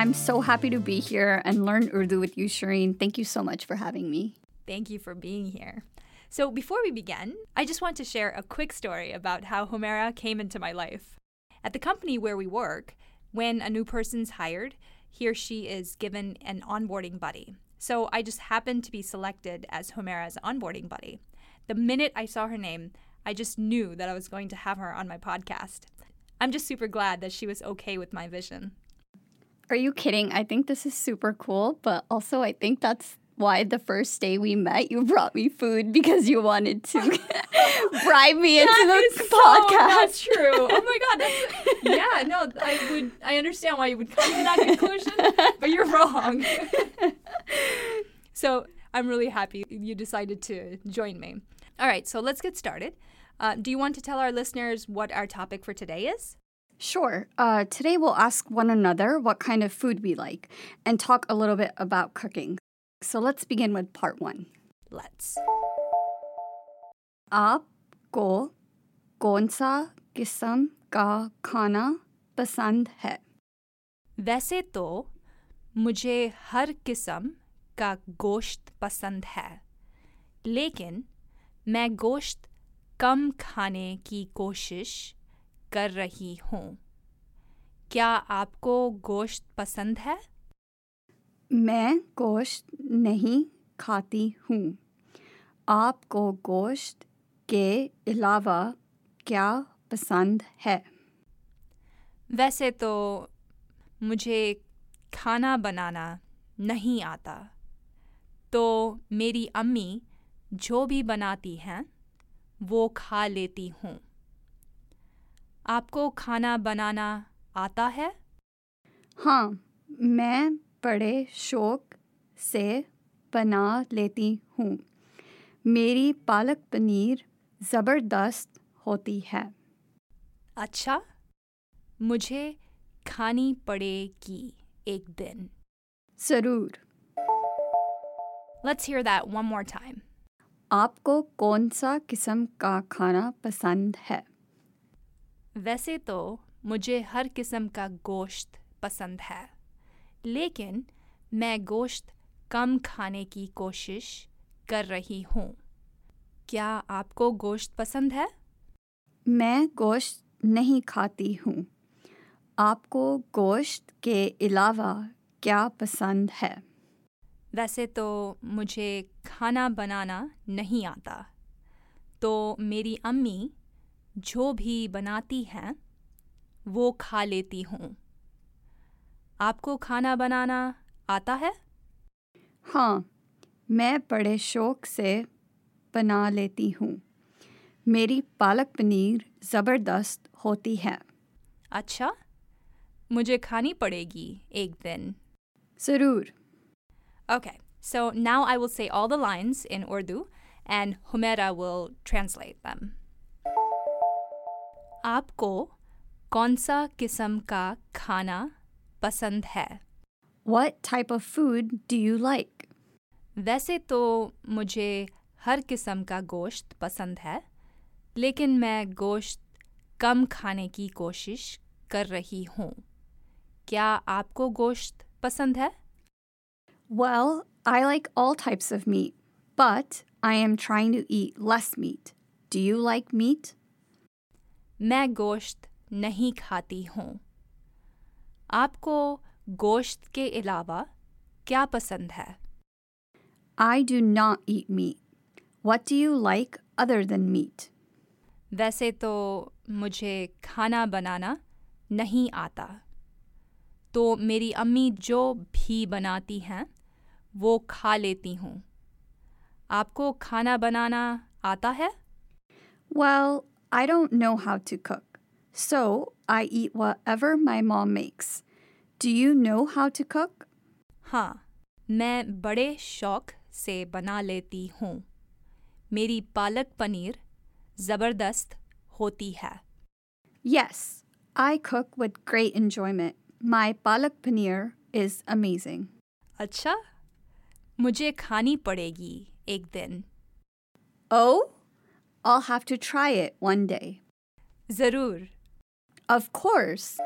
I'm so happy to be here and learn Urdu with you, Shireen. Thank you so much for having me. Thank you for being here. So, before we begin, I just want to share a quick story about how Humera came into my life. At the company where we work, when a new person's hired, he or she is given an onboarding buddy. So, I just happened to be selected as Humera's onboarding buddy. The minute I saw her name, I just knew that I was going to have her on my podcast. I'm just super glad that she was okay with my vision. Are you kidding? I think this is super cool, but also I think that's why the first day we met you brought me food because you wanted to bribe me into That the is podcast. So true. Oh my god. Yeah, no, I would. I understand why you would come to that conclusion, but you're wrong. so I'm really happy you decided to join me. All right, so let's get started. Uh, do you want to tell our listeners what our topic for today is? Sure. Uh, today we'll ask one another what kind of food we like and talk a little bit about cooking. So let's begin with part one. Let's. आपको कौन सा किस्म का खाना पसंद है वैसे तो मुझे हर किस्म का गोश्त पसंद है लेकिन मैं गोश्त कम खाने की कोशिश कर रही हूँ। क्या आपको गोश्त पसंद है? मैं गोश्त नहीं खाती हूँ। आपको गोश्त के अलावा क्या पसंद है? वैसे तो मुझे खाना बनाना नहीं आता। तो मेरी अम्मी जो भी बनाती हैं वो खा लेती हूँ। आपको खाना बनाना आता है? हाँ मैं बड़े शौक से बना लेती हूँ। मेरी पालक पनीर ज़बरदस्त होती है। अच्छा मुझे खानी पड़ेगी एक दिन। ज़रूर। Let's hear that one more time. आपको कौन सा किस्म का खाना पसंद है? वैसे तो मुझे हर किस्म का गोश्त पसंद है लेकिन मैं गोश्त कम खाने की कोशिश कर रही हूँ। क्या आपको गोश्त पसंद है? मैं गोश्त नहीं खाती हूँ। आपको गोश्त के अलावा क्या पसंद है? वैसे तो मुझे खाना बनाना नहीं आता। तो मेरी अम्मी जो भी बनाती हैं वो खा लेती हूँ। आपको खाना बनाना आता है? हाँ मैं बड़े शौक से बना लेती हूँ। मेरी पालक पनीर ज़बरदस्त होती है। अच्छा मुझे खानी पड़ेगी एक दिन। ज़रूर। Okay, so now I will say all the lines in Urdu and Humera will translate them. आपको कौन सा किस्म का खाना पसंद है What type of food do you like? वैसे तो मुझे हर किस्म का गोश्त पसंद है लेकिन मैं गोश्त कम खाने की कोशिश कर रही हूँ क्या आपको गोश्त पसंद है Well, I like all types of meat, but I am trying to eat less meat. Do you like meat? मैं गोश्त नहीं खाती हूँ। आपको गोश्त के अलावा क्या पसंद है? I do not eat meat. What do you like other than meat? वैसे तो मुझे खाना बनाना नहीं आता। तो मेरी अम्मी जो भी बनाती हैं वो खा लेती हूँ। आपको खाना बनाना आता है? Well, I don't know how to cook, so I eat whatever my mom makes. Do you know how to cook? हाँ मैं बड़े शौक से बना लेती हूँ मेरी पालक पनीर ज़बरदस्त होती है Yes, I cook with great enjoyment. My palak paneer is amazing. अच्छा मुझे खानी पड़ेगी एक दिन Oh, I'll have to try it one day. Zarur. Of course.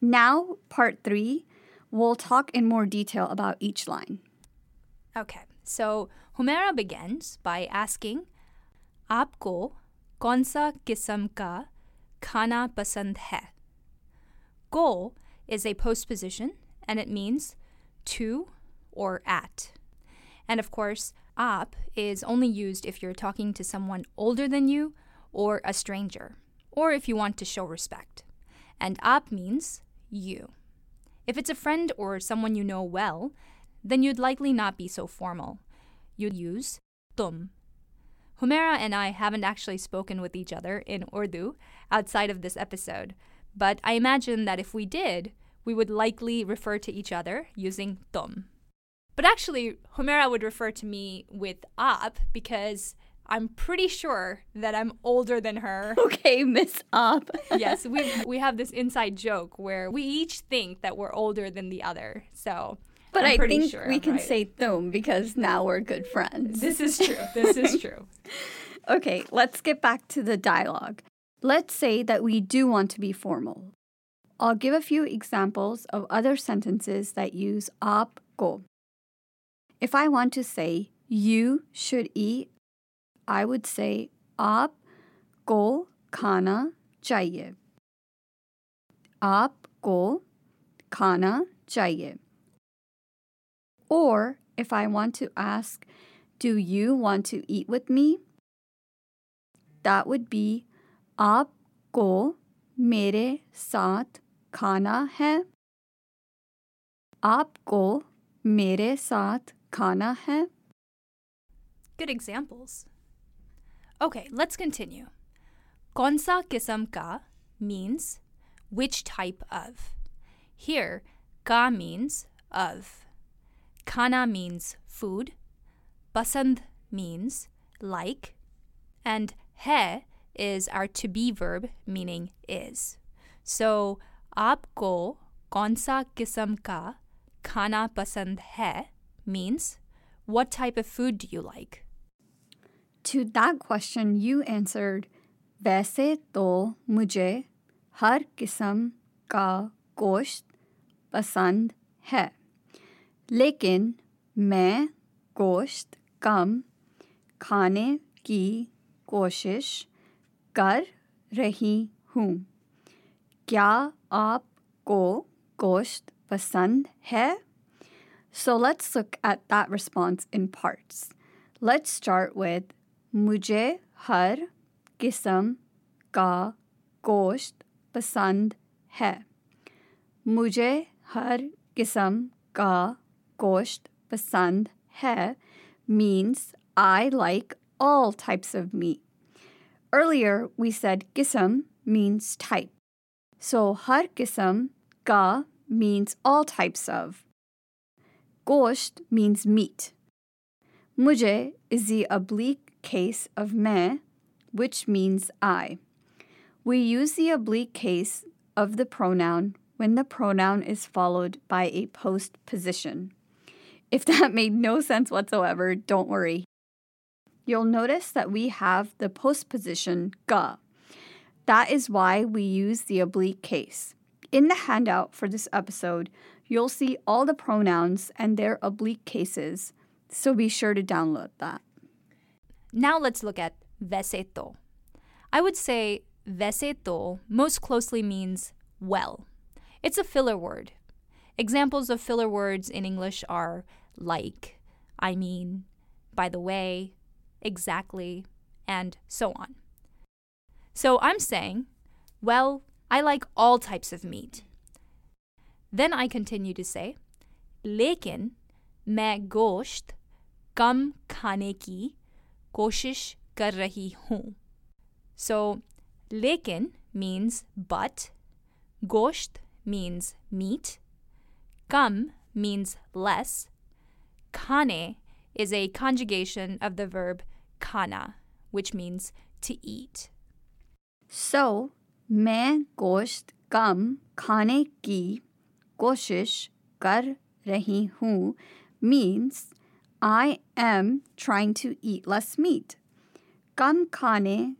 Now, part three, we'll talk in more detail about each line. Okay, so Humaira begins by asking, आपको कौन सा किस्म का खाना पसंद है? Ko is a postposition and it means to or at. And of course, ap is only used if you're talking to someone older than you or a stranger, or if you want to show respect. And ap means you. If it's a friend or someone you know well, then you'd likely not be so formal. You'd use tum. Humaira and I haven't actually spoken with each other in Urdu outside of this episode, but I imagine that if we did, we would likely refer to each other using tum. But actually, Humera would refer to me with ap because I'm pretty sure that I'm older than her. Okay, Miss Up. yes, we we have this inside joke where we each think that we're older than the other. So, But I'm i pretty think sure we I'm can right. say thum because now we're good friends. this is true. This is true. Okay, let's get back to the dialogue. Let's say that we do want to be formal. I'll give a few examples of other sentences that use aap ko. If I want to say you should eat, I would say aap ko khana chahiye. Aap ko khana chahiye. Or if I want to ask, do you want to eat with me? That would be आपको मेरे साथ खाना है आपको मेरे साथ खाना है Good examples. Okay, let's continue. कौन सा किस्म का means which type of. Here, ka means of. Khana means food. Pasand means like. And hai is our to be verb meaning is. So, आपको कौन सा किस्म का खाना पसंद है means what type of food do you like? To that question you answered वैसे तो मुझे हर किस्म का गोश्त पसंद है लेकिन मैं गोश्त कम खाने की कोशिश कर रही हूँ क्या आपको गोश्त पसंद है So let's look at that response in parts. Let's start with मुझे हर किस्म का गोश्त पसंद है मुझे हर किस्म का गोश्त पसंद है means I like all types of meat. Earlier we said kisam means type. So har kisam ka means all types of. Gosht means meat. Mujhe is the oblique case of me, which means I. We use the oblique case of the pronoun when the pronoun is followed by a postposition. If that made no sense whatsoever, don't worry. You'll notice that we have the postposition ga. That is why we use the oblique case. In the handout for this episode, you'll see all the pronouns and their oblique cases, so be sure to download that. Now let's look at veseto. I would say veseto most closely means well. It's a filler word. Examples of filler words in English are like, I mean, by the way, exactly, and so on. So I'm saying, well, I like all types of meat. Then I continue to say, लेकिन मैं गोश्त कम खाने की कोशिश कर रही हूँ. So, लेकिन means but, गोश्त means meat, kam means less, khane is a conjugation of the verb khana, which means to eat. So, मैं गोश्त कम खाने की koshish kar rahi hu means I am trying to eat less meat. Kam khane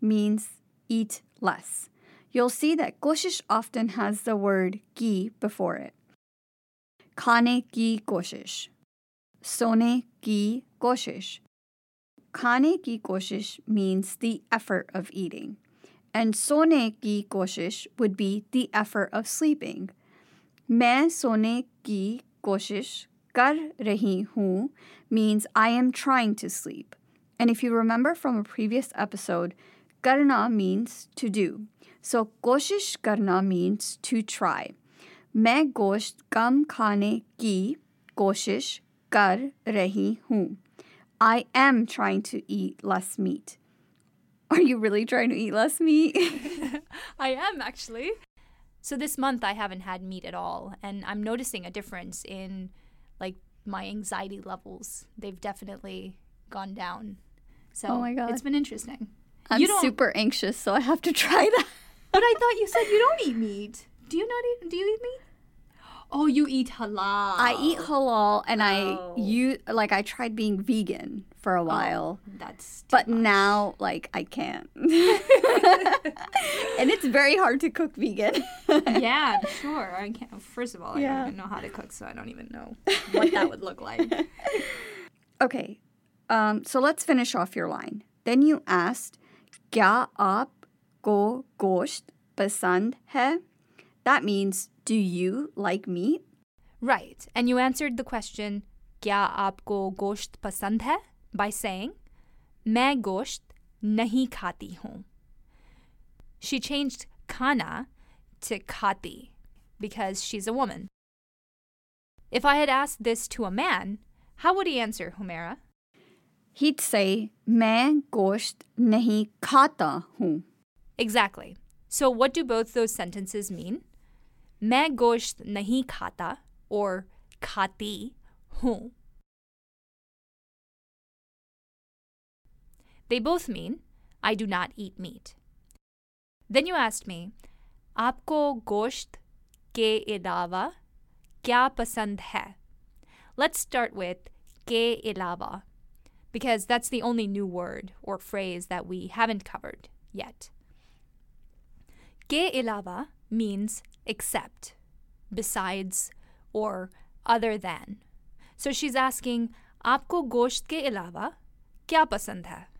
means eat less. You'll see that koshish often has the word ki before it. Kane ki koshish. Sone ki koshish. Kane ki koshish means the effort of eating. And sone ki koshish would be the effort of sleeping. मैं सोने की कोशिश कर रही हूँ means I am trying to sleep. And if you remember from a previous episode, karna means to do. So कोशिश करना means to try. मैं गोश्त कम खाने की कोशिश कर रही हूँ. I am trying to eat less meat. Are you really trying to eat less meat? I am actually. So this month I haven't had meat at all, and I'm noticing a difference in like my anxiety levels. They've definitely gone down. So Oh my God. it's been interesting. I'm You super anxious, so I have to try that. But I thought you said you don't eat meat. Do you not eat? Do you eat meat? Oh, you eat halal. I eat halal and Oh. I you like I tried being vegan for a oh, while. Oh, that's but much. now like I can't. and it's very hard to cook vegan. yeah, I'm sure. I can't first of all, I don't even know how to cook, so I don't even know what that would look like. okay. Um, so let's finish off your line. Then you asked, Kya aap go gosht pasand hai? That means, do you like meat? Right. And you answered the question, Kya aapko gosht pasand hai? by saying, मैं गोश्त नहीं खाती हूँ. She changed khana to khati because she's a woman. If I had asked this to a man, how would he answer, Humera? He'd say, मैं गोश्त नहीं खाता हूँ. Exactly. So, what do both those sentences mean? मैं गोश्त नहीं खाता or खाती हूँ. They both mean I do not eat meat. Then you asked me, आपको गोश्त के अलावा क्या पसंद है? Let's start with के अलावा because that's the only new word or phrase that we haven't covered yet. के अलावा means except, besides, or other than. So she's asking, आपको गोश्त के अलावा क्या पसंद है?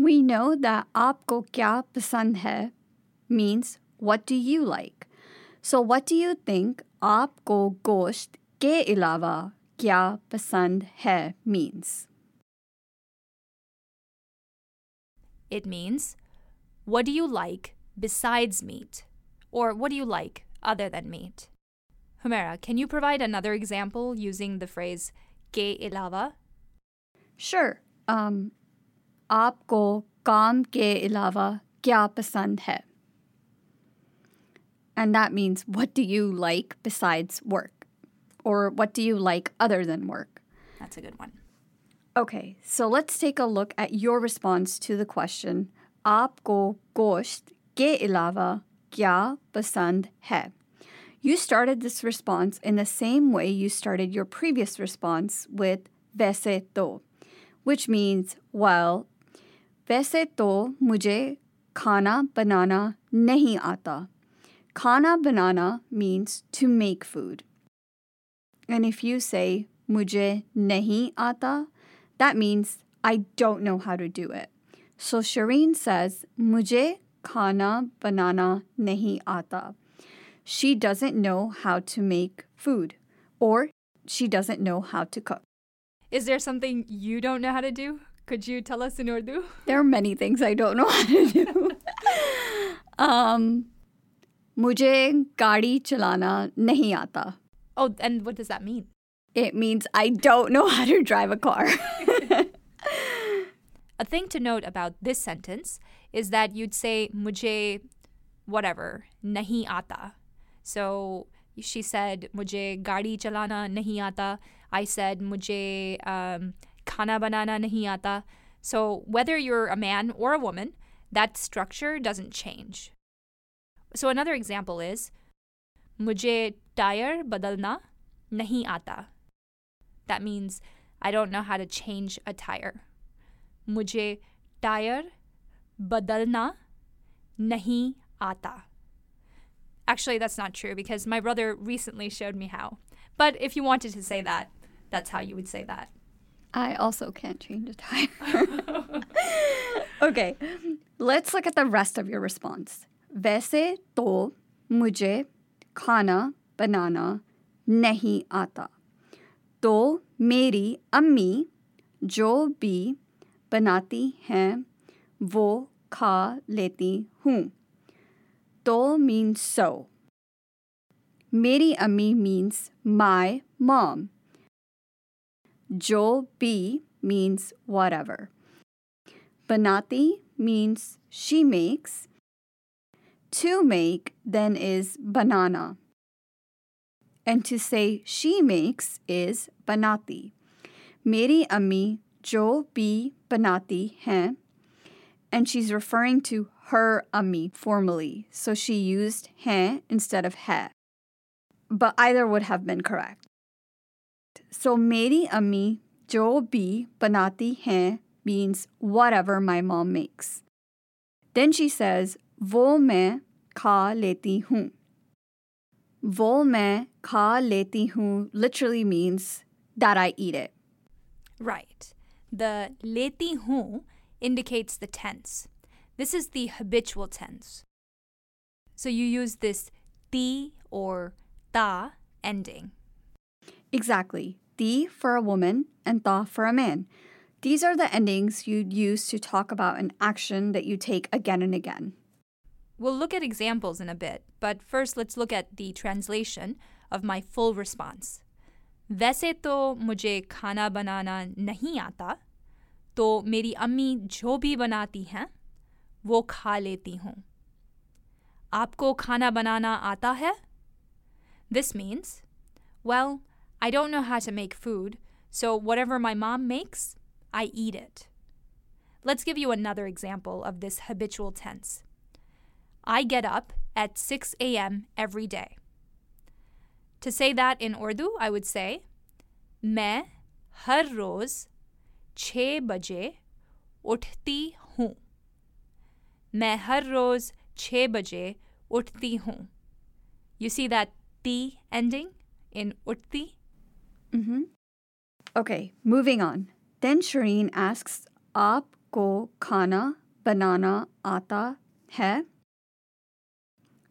We know that आपको क्या पसंद है means what do you like? So what do you think आपको गोश्त के अलावा क्या पसंद है means? It means, what do you like besides meat? Or what do you like other than meat? Humera, can you provide another example using the phrase के अलावा? Sure. Um, आपको काम के अलावा क्या पसंद है? And that means what do you like besides work? Or what do you like other than work? That's a good one. Okay, so let's take a look at your response to the question आपको गोश्त के अलावा क्या पसंद है? You started this response in the same way you started your previous response with वैसे तो, which means, well, वैसे तो मुझे खाना बनाना नहीं आता. Khana banana means to make food. And if you say मुझे नहीं आता, that means I don't know how to do it. So Shireen says मुझे खाना बनाना नहीं आता. She doesn't know how to make food or she doesn't know how to cook. Is there something you don't know how to do? Could you tell us in Urdu? There are many things I don't know how to do. um, मुझे गाड़ी चलाना नहीं आता. Oh, and what does that mean? It means I don't know how to drive a car. A thing to note about this sentence is that you'd say mujhe whatever nahi aata. So she said mujhe gaadi chalana nahi aata. I said mujhe um, khana banana nahi aata. So whether you're a man or a woman, that structure doesn't change. So another example is mujhe tire badalna nahi aata. That means I don't know how to change a tire. मुझे tyre बदलना नहीं आता. Actually, that's not true because my brother recently showed me how. But if you wanted to say that, that's how you would say that. I also can't change a timer. okay, let's look at the rest of your response. वैसे तो मुझे खाना बनाना नहीं आता तो मेरी अम्मी जो भी बनाती हैं वो खा लेती हूँ तो means so मेरी अम्मी means my mom जो B means whatever banati means she makes to make then is banana and to say she makes is banati. Meri ammi jo bi banati hai. And she's referring to her ammi formally, so she used hai instead of hai. But either would have been correct. So meri ammi jo bi banati hai means whatever my mom makes. Then she says, wo मैं खा लेती हूँ वो मैं खा लेती हूँ literally means that I eat it. Right. The लेती हूँ indicates the tense. This is the habitual tense. So you use this ti or ta ending. Exactly. Ti for a woman and ta for a man. These are the endings you'd use to talk about an action that you take again and again. We'll look at examples in a bit, but first let's look at the translation of my full response. वैसे तो मुझे खाना बनाना नहीं आता तो मेरी अम्मी जो भी बनाती हैं वो खा लेती हूँ आपको खाना बनाना आता है This means, well, I don't know how to make food, so whatever my mom makes, I eat it. Let's give you another example of this habitual tense. I get up at 6 a.m. every day. To say that in Urdu, I would say, मैं हर रोज़ छः बजे उठती हूँ मैं हर रोज़ छः बजे उठती हूँ You see that ti ending in utti? Mm-hmm. Okay, moving on. Then Shireen asks, "Aap ko kana banana ata hai?"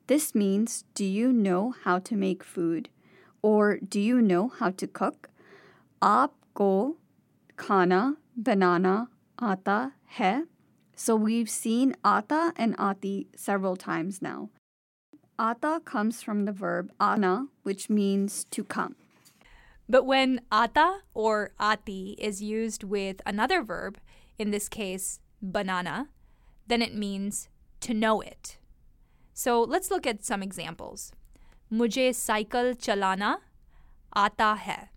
This means, "Do you know how to make food?" or "Do you know how to cook?" "Aap ko kana banana ata hai?" So we've seen ata and ati several times now. Ata comes from the verb ana, which means to come. But when ata or ati is used with another verb, in this case, banana, then it means to know it. So let's look at some examples. Mujhe cycle chalana ata hai.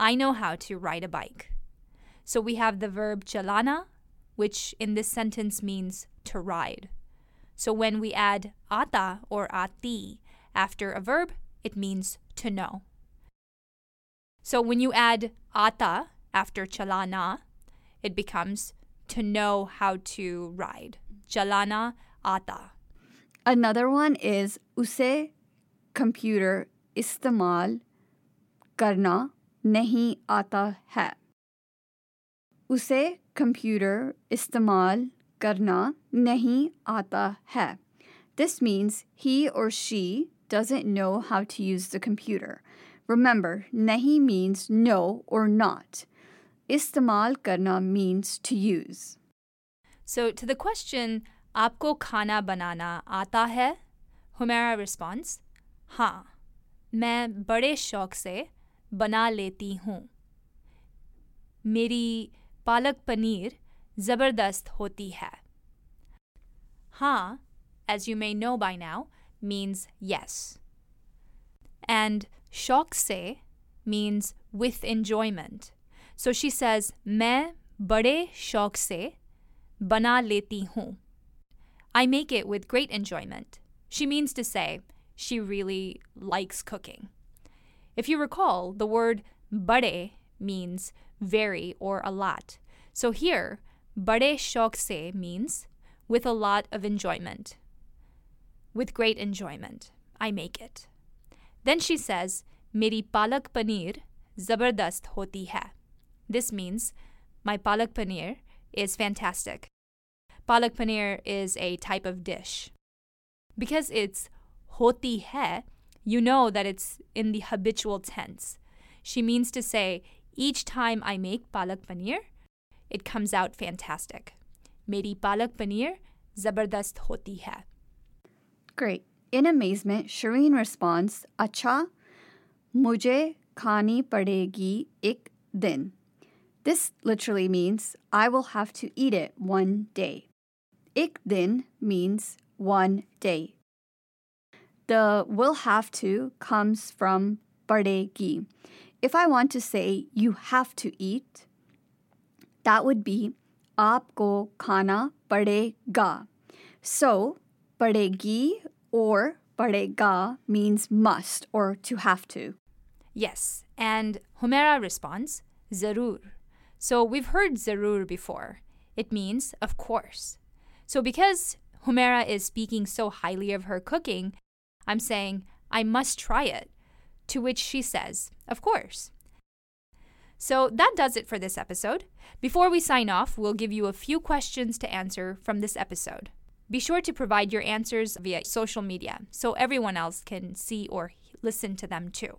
I know how to ride a bike. So we have the verb chalana, which in this sentence means to ride. So when we add ata or ati after a verb, it means to know. So when you add ata after chalana, it becomes to know how to ride. Chalana ata. Another one is use computer istemal karna nahi ata hai. Use computer istemal karna nahi ata hai. This means he or she doesn't know how to use the computer. Remember, nahi means no or not. Istamal karna means to use. So to the question, आपको खाना बनाना आता है Humera response हाँ मैं बड़े शौक से बना लेती हूँ मेरी पालक पनीर ज़बरदस्त होती है हाँ as you may know by now means yes and शौक से means with enjoyment so she says मैं बड़े शौक से बना लेती हूँ I make it with great enjoyment. She means to say she really likes cooking. If you recall, the word bade means very or a lot. So here, bade shok se means with a lot of enjoyment. With great enjoyment, I make it. Then she says, Meri palak paneer zabardast hoti hai. This means my palak paneer is fantastic. Palak paneer is a type of dish. Because it's hoti hai, you know that it's in the habitual tense. She means to say, each time I make palak paneer, it comes out fantastic. Meri palak paneer zabardast hoti hai. Great. In amazement, Shireen responds, Acha, mujhe khani padegi ik din. This literally means, I will have to eat it one day. Ik din means one day. The will have to comes from padegi. If I want to say you have to eat, that would be aapko khana padega. So, padegi or padega means must or to have to. Yes, and Humera responds, Zarur. So we've heard Zarur before. It means, of course. So because Humera is speaking so highly of her cooking, I'm saying, I must try it. To which she says, Of course. So that does it for this episode. Before we sign off, we'll give you a few questions to answer from this episode. Be sure to provide your answers via social media so everyone else can see or listen to them too.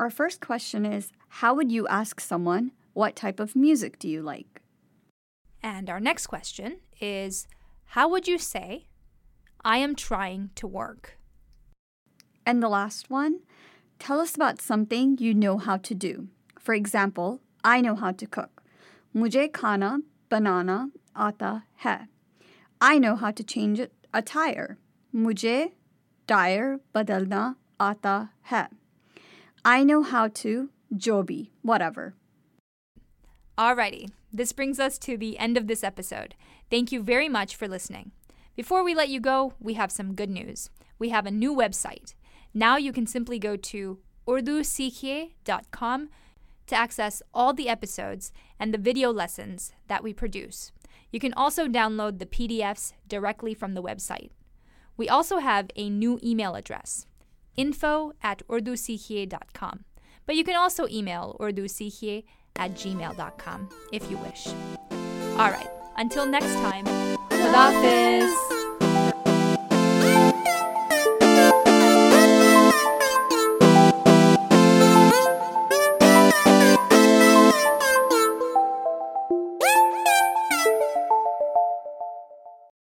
Our first question is How would you ask someone, What type of music do you like? And our next question is How would you say, I am trying to work? And the last one Tell us about something you know how to do. For example, I know how to cook. Mujhe khana banana aata hai. I know how to change a tire. Mujhe tire badalna aata hai. I know how to jobi, whatever. Alrighty, this brings us to the end of this episode. Thank you very much for listening. Before we let you go, we have some good news. We have a new website. Now you can simply go to urdusikhiye.com to access all the episodes and the video lessons that we produce. You can also download the PDFs directly from the website. We also have a new email address, info at urdusikhiye.com. But you can also email urdusikhiye at gmail.com if you wish. All right, until next time, Hafiz.